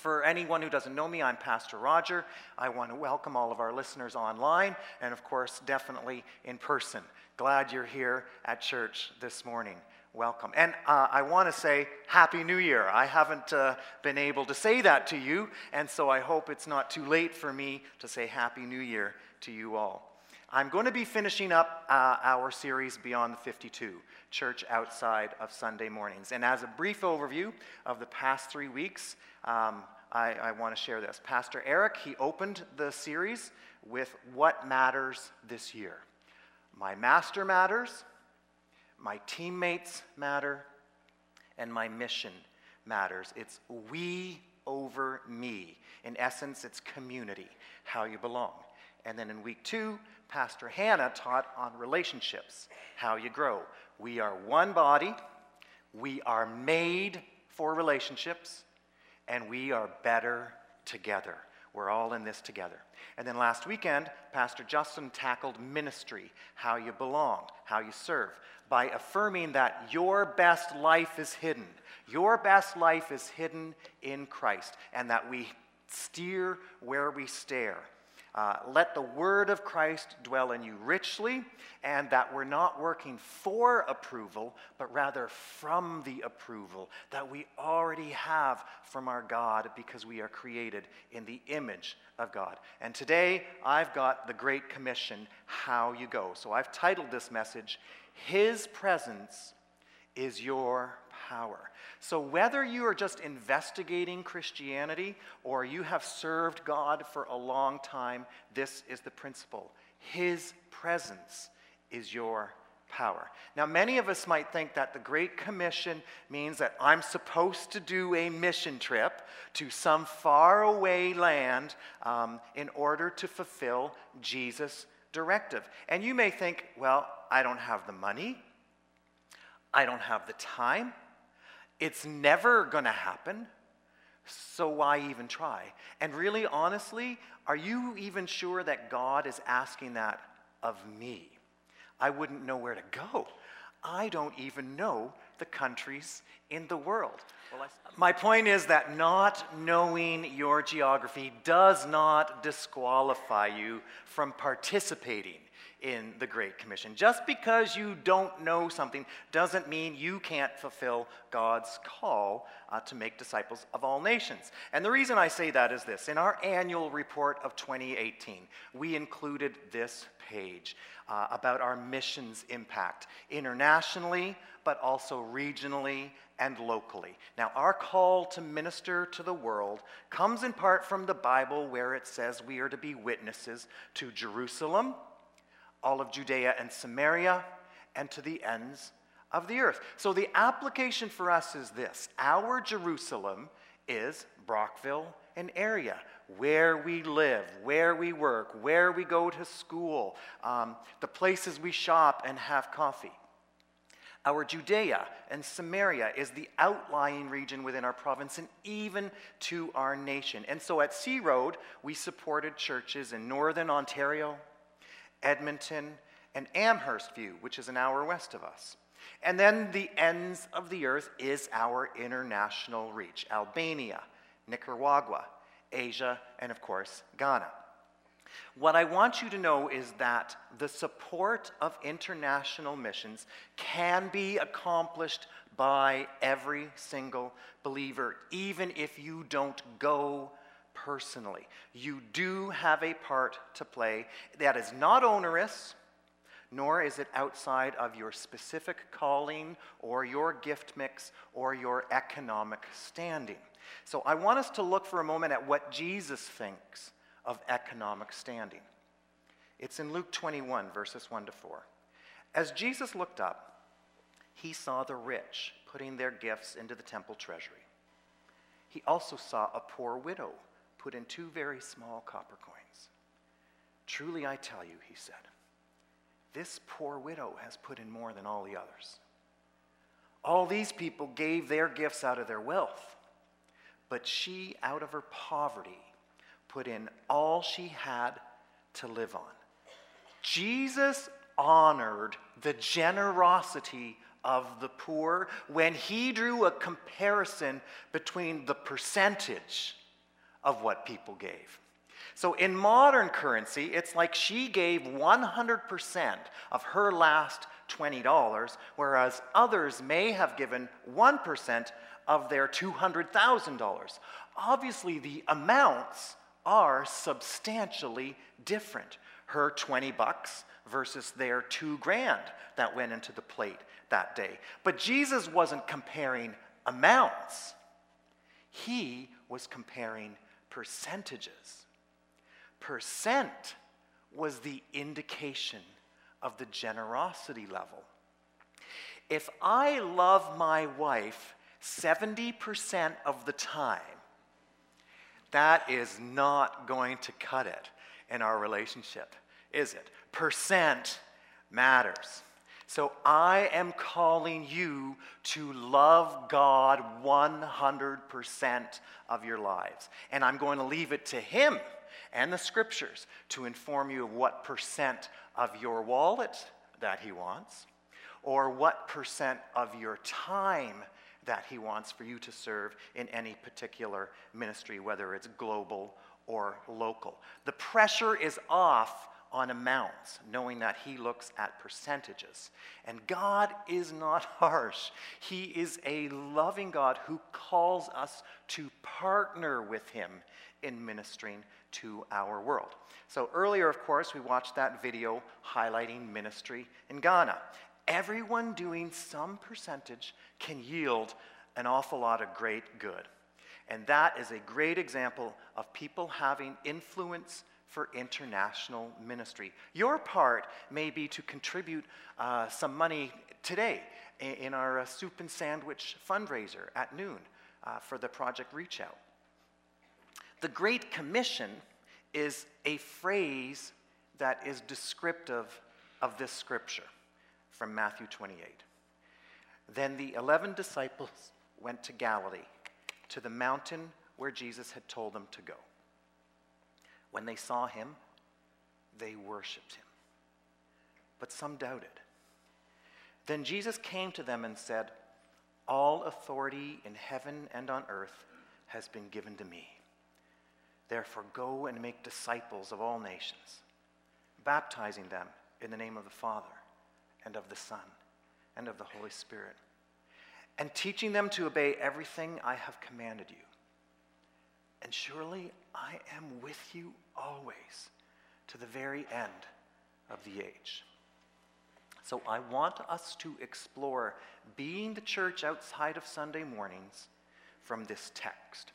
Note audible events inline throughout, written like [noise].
For anyone who doesn't know me, I'm Pastor Roger. I want to welcome all of our listeners online and, of course, definitely in person. Glad you're here at church this morning. Welcome. And uh, I want to say Happy New Year. I haven't uh, been able to say that to you, and so I hope it's not too late for me to say Happy New Year to you all. I'm going to be finishing up uh, our series Beyond the 52, Church Outside of Sunday Mornings. And as a brief overview of the past three weeks, um, I, I want to share this. Pastor Eric, he opened the series with What Matters This Year. My master matters, my teammates matter, and my mission matters. It's we over me. In essence, it's community, how you belong. And then in week two, Pastor Hannah taught on relationships, how you grow. We are one body, we are made for relationships, and we are better together. We're all in this together. And then last weekend, Pastor Justin tackled ministry, how you belong, how you serve, by affirming that your best life is hidden. Your best life is hidden in Christ, and that we steer where we stare. Uh, let the word of Christ dwell in you richly, and that we're not working for approval, but rather from the approval that we already have from our God because we are created in the image of God. And today I've got the Great Commission How You Go. So I've titled this message, His Presence is Your Power. So, whether you are just investigating Christianity or you have served God for a long time, this is the principle. His presence is your power. Now, many of us might think that the Great Commission means that I'm supposed to do a mission trip to some faraway land um, in order to fulfill Jesus' directive. And you may think, well, I don't have the money, I don't have the time. It's never going to happen. So why even try? And really, honestly, are you even sure that God is asking that of me? I wouldn't know where to go. I don't even know the countries in the world. Well, My point is that not knowing your geography does not disqualify you from participating in the Great Commission. Just because you don't know something doesn't mean you can't fulfill God's call uh, to make disciples of all nations. And the reason I say that is this in our annual report of 2018, we included this page uh, about our missions impact internationally, but also regionally and locally. Now, our call to minister to the world comes in part from the Bible, where it says we are to be witnesses to Jerusalem all of Judea and Samaria, and to the ends of the earth. So the application for us is this our Jerusalem is Brockville and area, where we live, where we work, where we go to school, um, the places we shop and have coffee. Our Judea and Samaria is the outlying region within our province and even to our nation. And so at Sea Road, we supported churches in northern Ontario, Edmonton, and Amherstview, which is an hour west of us. And then the ends of the earth is our international reach Albania, Nicaragua, Asia, and of course, Ghana. What I want you to know is that the support of international missions can be accomplished by every single believer, even if you don't go personally. You do have a part to play that is not onerous, nor is it outside of your specific calling or your gift mix or your economic standing. So I want us to look for a moment at what Jesus thinks of economic standing. It's in Luke 21, verses 1 to 4. As Jesus looked up, he saw the rich putting their gifts into the temple treasury. He also saw a poor widow put in two very small copper coins. Truly I tell you, he said, this poor widow has put in more than all the others. All these people gave their gifts out of their wealth, but she, out of her poverty, put in all she had to live on. Jesus honored the generosity of the poor when he drew a comparison between the percentage of what people gave. So in modern currency, it's like she gave 100% of her last $20, whereas others may have given 1% of their $200,000. Obviously, the amounts are substantially different. Her 20 bucks versus their 2 grand that went into the plate that day. But Jesus wasn't comparing amounts. He was comparing percentages. Percent was the indication of the generosity level. If I love my wife 70% of the time, that is not going to cut it in our relationship, is it? Percent matters. So I am calling you to love God 100% of your lives. And I'm going to leave it to Him and the scriptures to inform you of what percent of your wallet that He wants, or what percent of your time that He wants for you to serve in any particular ministry, whether it's global or local. The pressure is off on amounts, knowing that He looks at percentages. And God is not [laughs] harsh. He is a loving God who calls us to partner with Him in ministering to our world. So, earlier, of course, we watched that video highlighting ministry in Ghana. Everyone doing some percentage can yield an awful lot of great good. And that is a great example of people having influence for international ministry. Your part may be to contribute uh, some money today in, our uh, soup and sandwich fundraiser at noon uh, for the Project Reach Out. The Great Commission is a phrase that is descriptive of this scripture from Matthew 28. Then the 11 disciples went to Galilee, to the mountain where Jesus had told them to go. When they saw him, they worshiped him. But some doubted. Then Jesus came to them and said, All authority in heaven and on earth has been given to me. Therefore, go and make disciples of all nations, baptizing them in the name of the Father and of the Son and of the Holy Spirit, and teaching them to obey everything I have commanded you. And surely I am with you always to the very end of the age. So I want us to explore being the church outside of Sunday mornings from this text.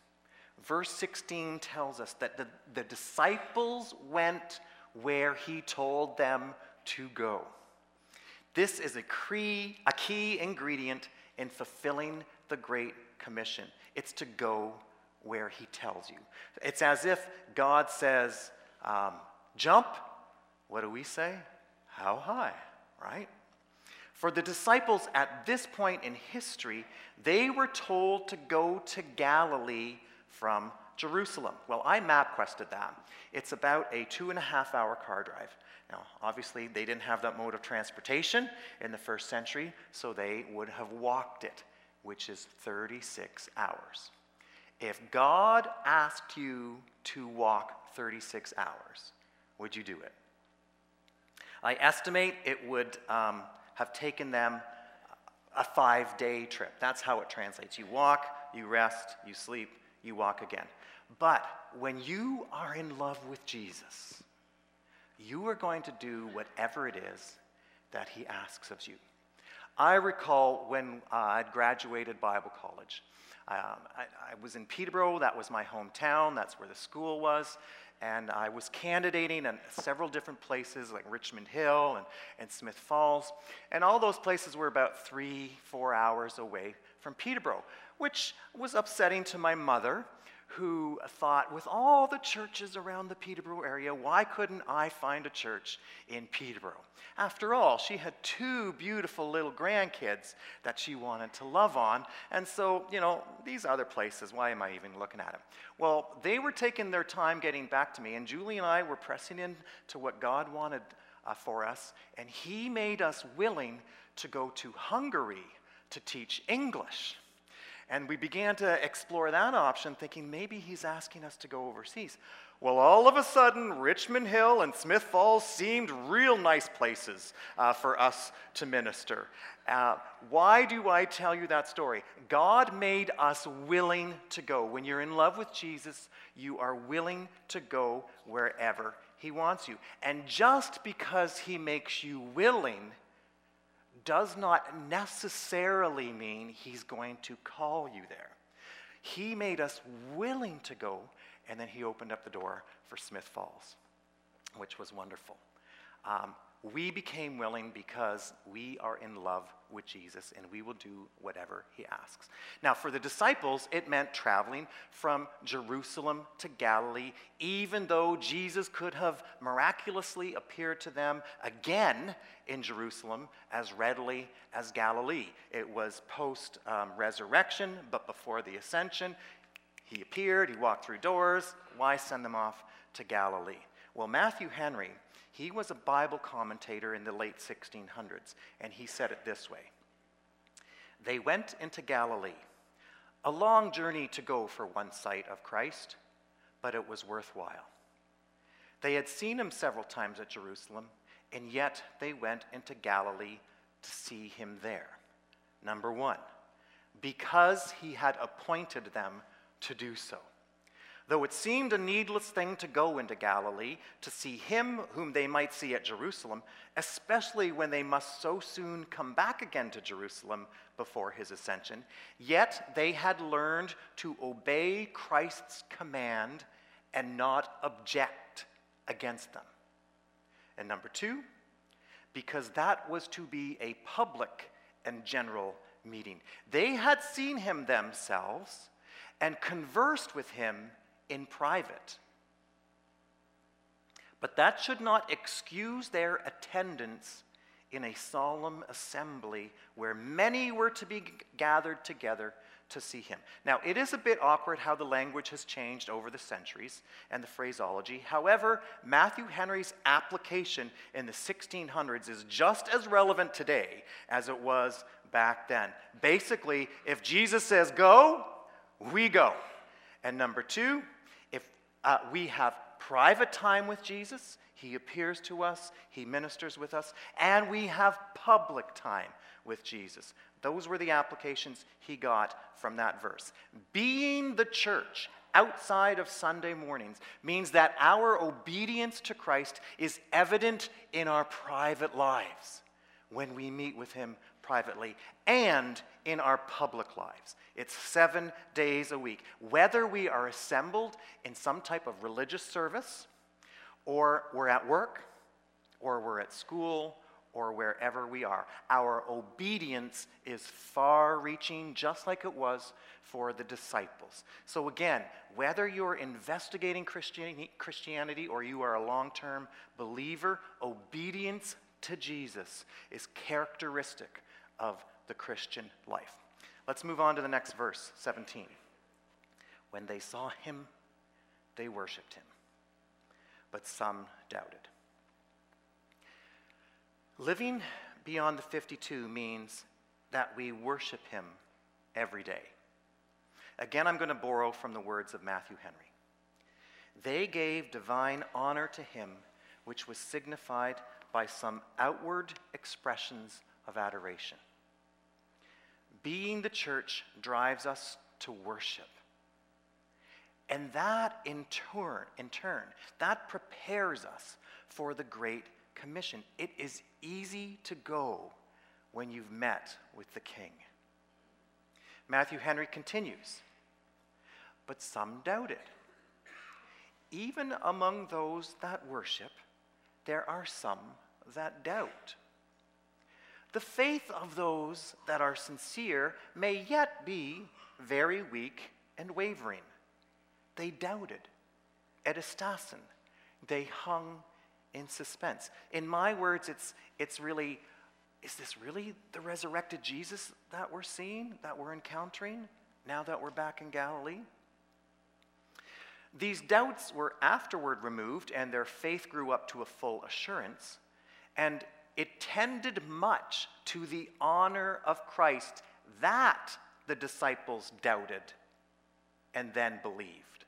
Verse 16 tells us that the, the disciples went where he told them to go. This is a a key ingredient in fulfilling the Great Commission. It's to go where he tells you. It's as if God says, um, jump. What do we say? How high, right? For the disciples at this point in history, they were told to go to Galilee from Jerusalem. Well, I MapQuested that. It's about a two and a half hour car drive. Now, obviously, they didn't have that mode of transportation in the first century, so they would have walked it, which is 36 hours. If God asked you to walk 36 hours, would you do it? I estimate it would um, have taken them a five day trip. That's how it translates. You walk, you rest, you sleep, you walk again. But when you are in love with Jesus, you are going to do whatever it is that he asks of you. I recall when uh, I'd graduated Bible college. Um, I, I, was in Peterborough, that was my hometown, that's where the school was. And I was candidating in several different places like Richmond Hill and, and Smith Falls. And all those places were about three, four hours away from Peterborough, which was upsetting to my mother who thought, with all the churches around the Peterborough area, why couldn't I find a church in Peterborough? After all, she had two beautiful little grandkids that she wanted to love on. And so, you know, these other places, why am I even looking at them? Well, they were taking their time getting back to me, and Julie and I were pressing in to what God wanted uh, for us, and He made us willing to go to Hungary to teach English. And we began to explore that option, thinking maybe he's asking us to go overseas. Well, all of a sudden, Richmond Hill and Smith Falls seemed real nice places uh, for us to minister. Uh, why do I tell you that story? God made us willing to go. When you're in love with Jesus, you are willing to go wherever He wants you. And just because He makes you willing, does not necessarily mean he's going to call you there. He made us willing to go, and then he opened up the door for Smith Falls, which was wonderful. Um, we became willing because we are in love with Jesus and we will do whatever he asks. Now, for the disciples, it meant traveling from Jerusalem to Galilee, even though Jesus could have miraculously appeared to them again in Jerusalem as readily as Galilee. It was post um, resurrection, but before the ascension. He appeared, he walked through doors. Why send them off to Galilee? Well, Matthew Henry he was a Bible commentator in the late 1600s, and he said it this way They went into Galilee, a long journey to go for one sight of Christ, but it was worthwhile. They had seen him several times at Jerusalem, and yet they went into Galilee to see him there. Number one, because he had appointed them to do so. Though it seemed a needless thing to go into Galilee to see him whom they might see at Jerusalem, especially when they must so soon come back again to Jerusalem before his ascension, yet they had learned to obey Christ's command and not object against them. And number two, because that was to be a public and general meeting. They had seen him themselves and conversed with him in private. But that should not excuse their attendance in a solemn assembly where many were to be gathered together to see him. Now, it is a bit awkward how the language has changed over the centuries and the phraseology. However, Matthew Henry's application in the 1600s is just as relevant today as it was back then. Basically, if Jesus says go, we go. And number two, uh, we have private time with Jesus, He appears to us, He ministers with us, and we have public time with Jesus. Those were the applications he got from that verse. Being the church outside of Sunday mornings means that our obedience to Christ is evident in our private lives when we meet with Him privately and in our public lives. It's seven days a week. Whether we are assembled in some type of religious service, or we're at work, or we're at school, or wherever we are, our obedience is far reaching, just like it was for the disciples. So, again, whether you're investigating Christianity or you are a long term believer, obedience to Jesus is characteristic of the Christian life. Let's move on to the next verse, 17. When they saw him, they worshiped him, but some doubted. Living beyond the 52 means that we worship him every day. Again, I'm going to borrow from the words of Matthew Henry. They gave divine honor to him, which was signified by some outward expressions of adoration. Being the church drives us to worship. And that in turn, in turn, that prepares us for the Great Commission. It is easy to go when you've met with the King. Matthew Henry continues, but some doubted. Even among those that worship, there are some that doubt. The faith of those that are sincere may yet be very weak and wavering. They doubted. Edistasan. They hung in suspense. In my words, it's, it's really is this really the resurrected Jesus that we're seeing, that we're encountering, now that we're back in Galilee? These doubts were afterward removed, and their faith grew up to a full assurance. And it tended much to the honor of Christ. That the disciples doubted and then believed.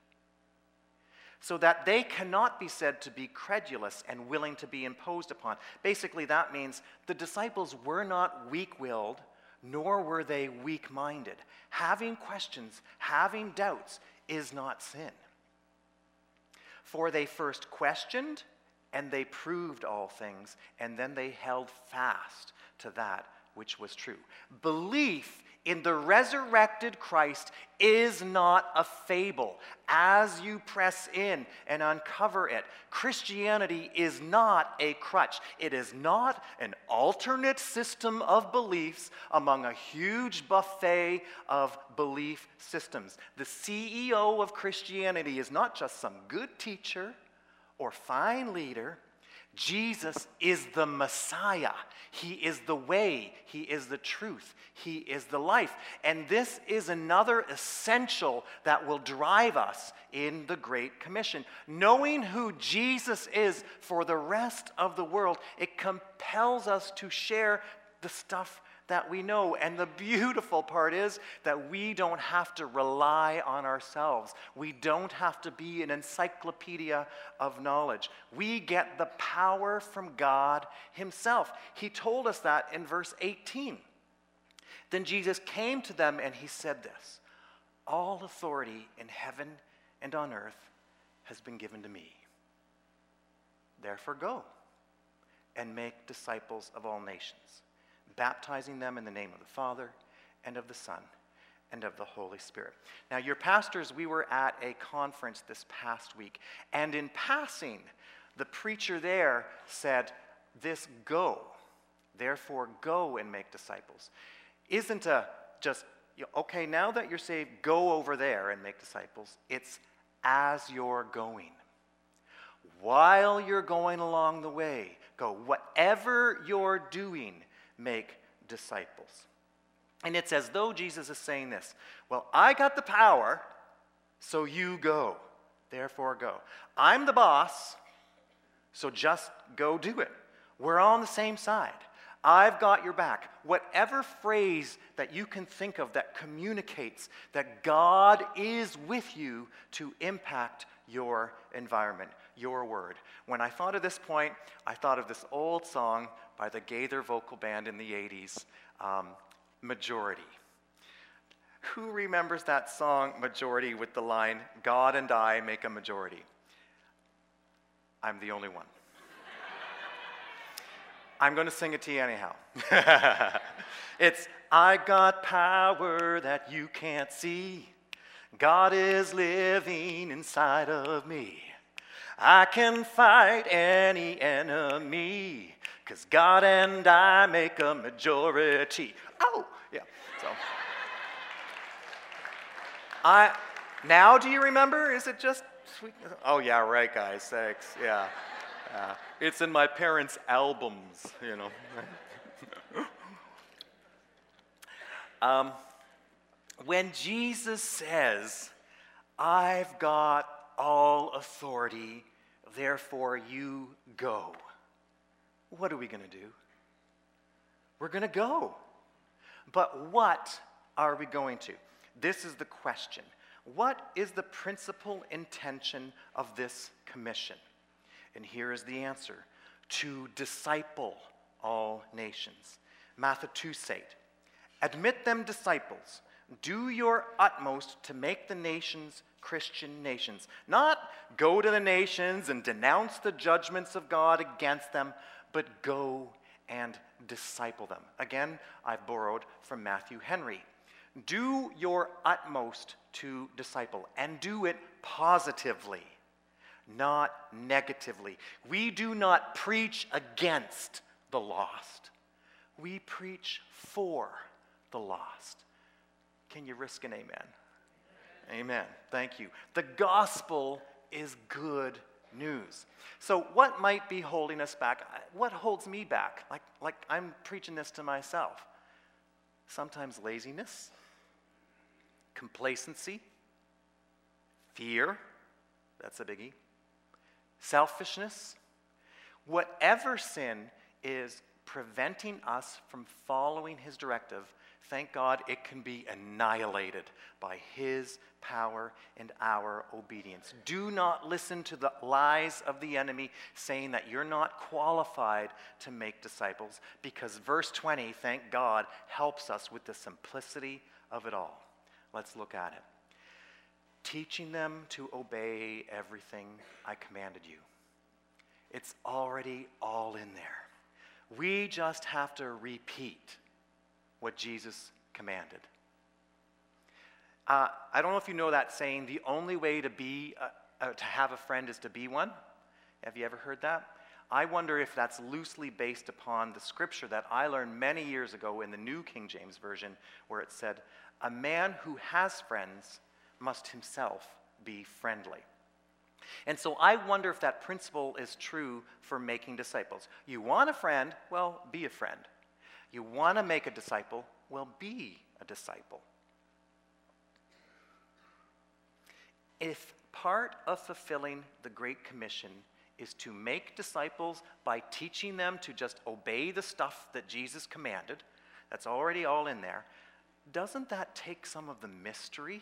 So that they cannot be said to be credulous and willing to be imposed upon. Basically, that means the disciples were not weak willed, nor were they weak minded. Having questions, having doubts is not sin. For they first questioned and they proved all things, and then they held fast to that which was true. Belief in the resurrected Christ is not a fable. As you press in and uncover it, Christianity is not a crutch. It is not an alternate system of beliefs among a huge buffet of belief systems. The CEO of Christianity is not just some good teacher or fine leader. Jesus is the Messiah. He is the way. He is the truth. He is the life. And this is another essential that will drive us in the Great Commission. Knowing who Jesus is for the rest of the world, it compels us to share the stuff that we know. And the beautiful part is that we don't have to rely on ourselves. We don't have to be an encyclopedia of knowledge. We get the power from God Himself. He told us that in verse 18. Then Jesus came to them and He said this All authority in heaven and on earth has been given to me. Therefore, go and make disciples of all nations baptizing them in the name of the Father and of the Son and of the Holy Spirit. Now, your pastors, we were at a conference this past week, and in passing, the preacher there said, This go, therefore go and make disciples, isn't a just, okay, now that you're saved, go over there and make disciples. It's as you're going. While you're going along the way, go. Whatever you're doing, make disciples. And it's as though Jesus is saying this Well, I got the power, so you go. Therefore, go. I'm the boss, so just go do it. We're on the same side. I've got your back. Whatever phrase that you can think of that communicates that God is with you to impact your environment, your word. When I thought of this point, I thought of this old song by the Gaither Vocal Band in the 80s, um, Majority. Who remembers that song, Majority, with the line, God and I make a majority? I'm the only one. [laughs] I'm going to sing it to you anyhow. [laughs] it's, I got power that you can't see. God is living inside of me. I can fight any enemy because God and I make a majority. Oh, yeah. So, I now do you remember? Is it just sweet? Oh yeah, right, guys. Thanks. Yeah, uh, it's in my parents' albums, you know. [laughs] um, when Jesus says, "I've got all authority," therefore you go what are we going to do? We're going to go. But what are we going to? This is the question. What is the principal intention of this commission? And here is the answer to disciple all nations. Matheteusate. Admit them disciples. Do your utmost to make the nations Christian nations. Not go to the nations and denounce the judgments of God against them, but go and disciple them. Again, I've borrowed from Matthew Henry. Do your utmost to disciple and do it positively, not negatively. We do not preach against the lost, we preach for the lost. Can you risk an amen? Amen. Thank you. The gospel is good news. So, what might be holding us back? What holds me back? Like, like I'm preaching this to myself. Sometimes laziness, complacency, fear, that's a biggie, selfishness. Whatever sin is preventing us from following his directive, thank God it can be annihilated by His power and our obedience. Do not listen to the lies of the enemy saying that you're not qualified to make disciples, because verse 20, thank God, helps us with the simplicity of it all. Let's look at it. Teaching them to obey everything I commanded you. It's already all in there. We just have to repeat what Jesus commanded. Uh, I don't know if you know that saying, the only way to, be, uh, uh, to have a friend is to be one. Have you ever heard that? I wonder if that's loosely based upon the scripture that I learned many years ago in the New King James Version, where it said, A man who has friends must himself be friendly. And so I wonder if that principle is true for making disciples. You want a friend? Well, be a friend. You want to make a disciple? Well, be a disciple. If part of fulfilling the Great Commission is to make disciples by teaching them to just obey the stuff that Jesus commanded, that's already all in there, doesn't that take some of the mystery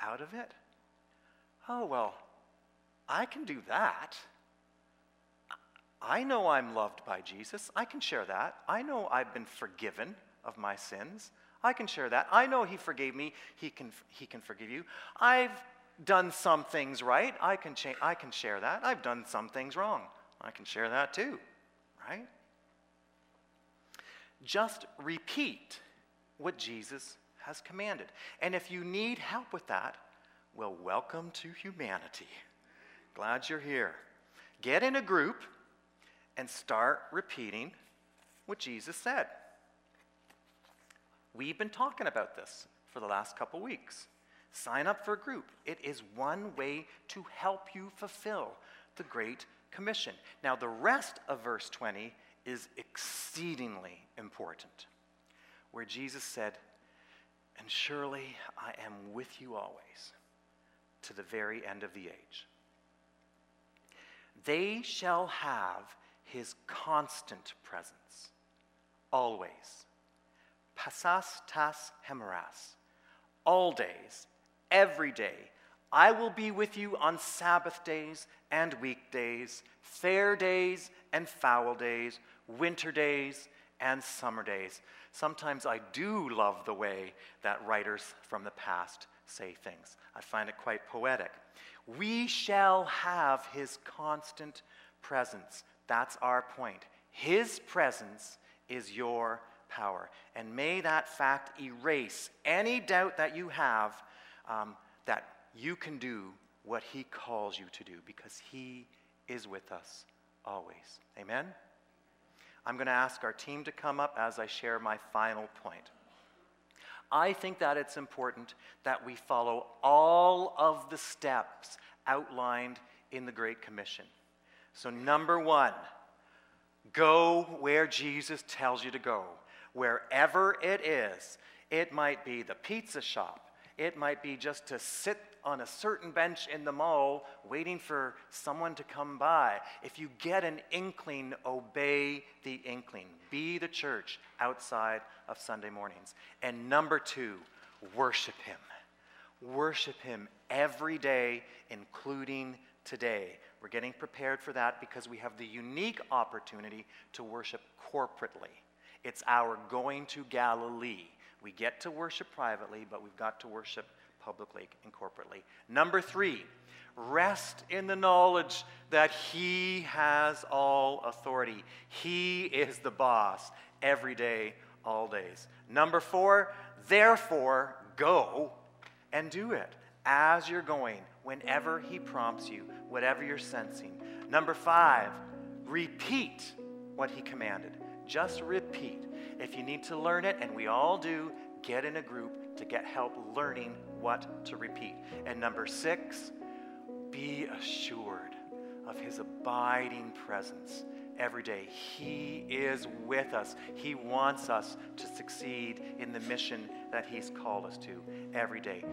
out of it? Oh, well, I can do that. I know I'm loved by Jesus. I can share that. I know I've been forgiven of my sins. I can share that. I know He forgave me. He can, he can forgive you. I've done some things right. I can, cha- I can share that. I've done some things wrong. I can share that too, right? Just repeat what Jesus has commanded. And if you need help with that, well, welcome to humanity. Glad you're here. Get in a group and start repeating what Jesus said. We've been talking about this for the last couple weeks. Sign up for a group. It is one way to help you fulfill the Great Commission. Now, the rest of verse 20 is exceedingly important, where Jesus said, And surely I am with you always to the very end of the age. They shall have his constant presence, always. Pasas tas hemeras, all days, every day. I will be with you on Sabbath days and weekdays, fair days and foul days, winter days and summer days. Sometimes I do love the way that writers from the past say things. I find it quite poetic. We shall have his constant presence. That's our point. His presence is your power. And may that fact erase any doubt that you have um, that you can do what he calls you to do because he is with us always. Amen? I'm going to ask our team to come up as I share my final point. I think that it's important that we follow all of the steps outlined in the Great Commission. So, number one, go where Jesus tells you to go. Wherever it is, it might be the pizza shop, it might be just to sit on a certain bench in the mall waiting for someone to come by. If you get an inkling, obey the inkling. Be the church outside of Sunday mornings. And number two, worship Him. Worship Him every day, including today. We're getting prepared for that because we have the unique opportunity to worship corporately. It's our going to Galilee. We get to worship privately, but we've got to worship publicly and corporately. Number three, rest in the knowledge that He has all authority. He is the boss every day, all days. Number four, therefore, go and do it as you're going, whenever He prompts you, whatever you're sensing. Number five, repeat what He commanded. Just repeat. If you need to learn it, and we all do, get in a group to get help learning what to repeat. And number six, be assured of his abiding presence every day. He is with us. He wants us to succeed in the mission that he's called us to every day.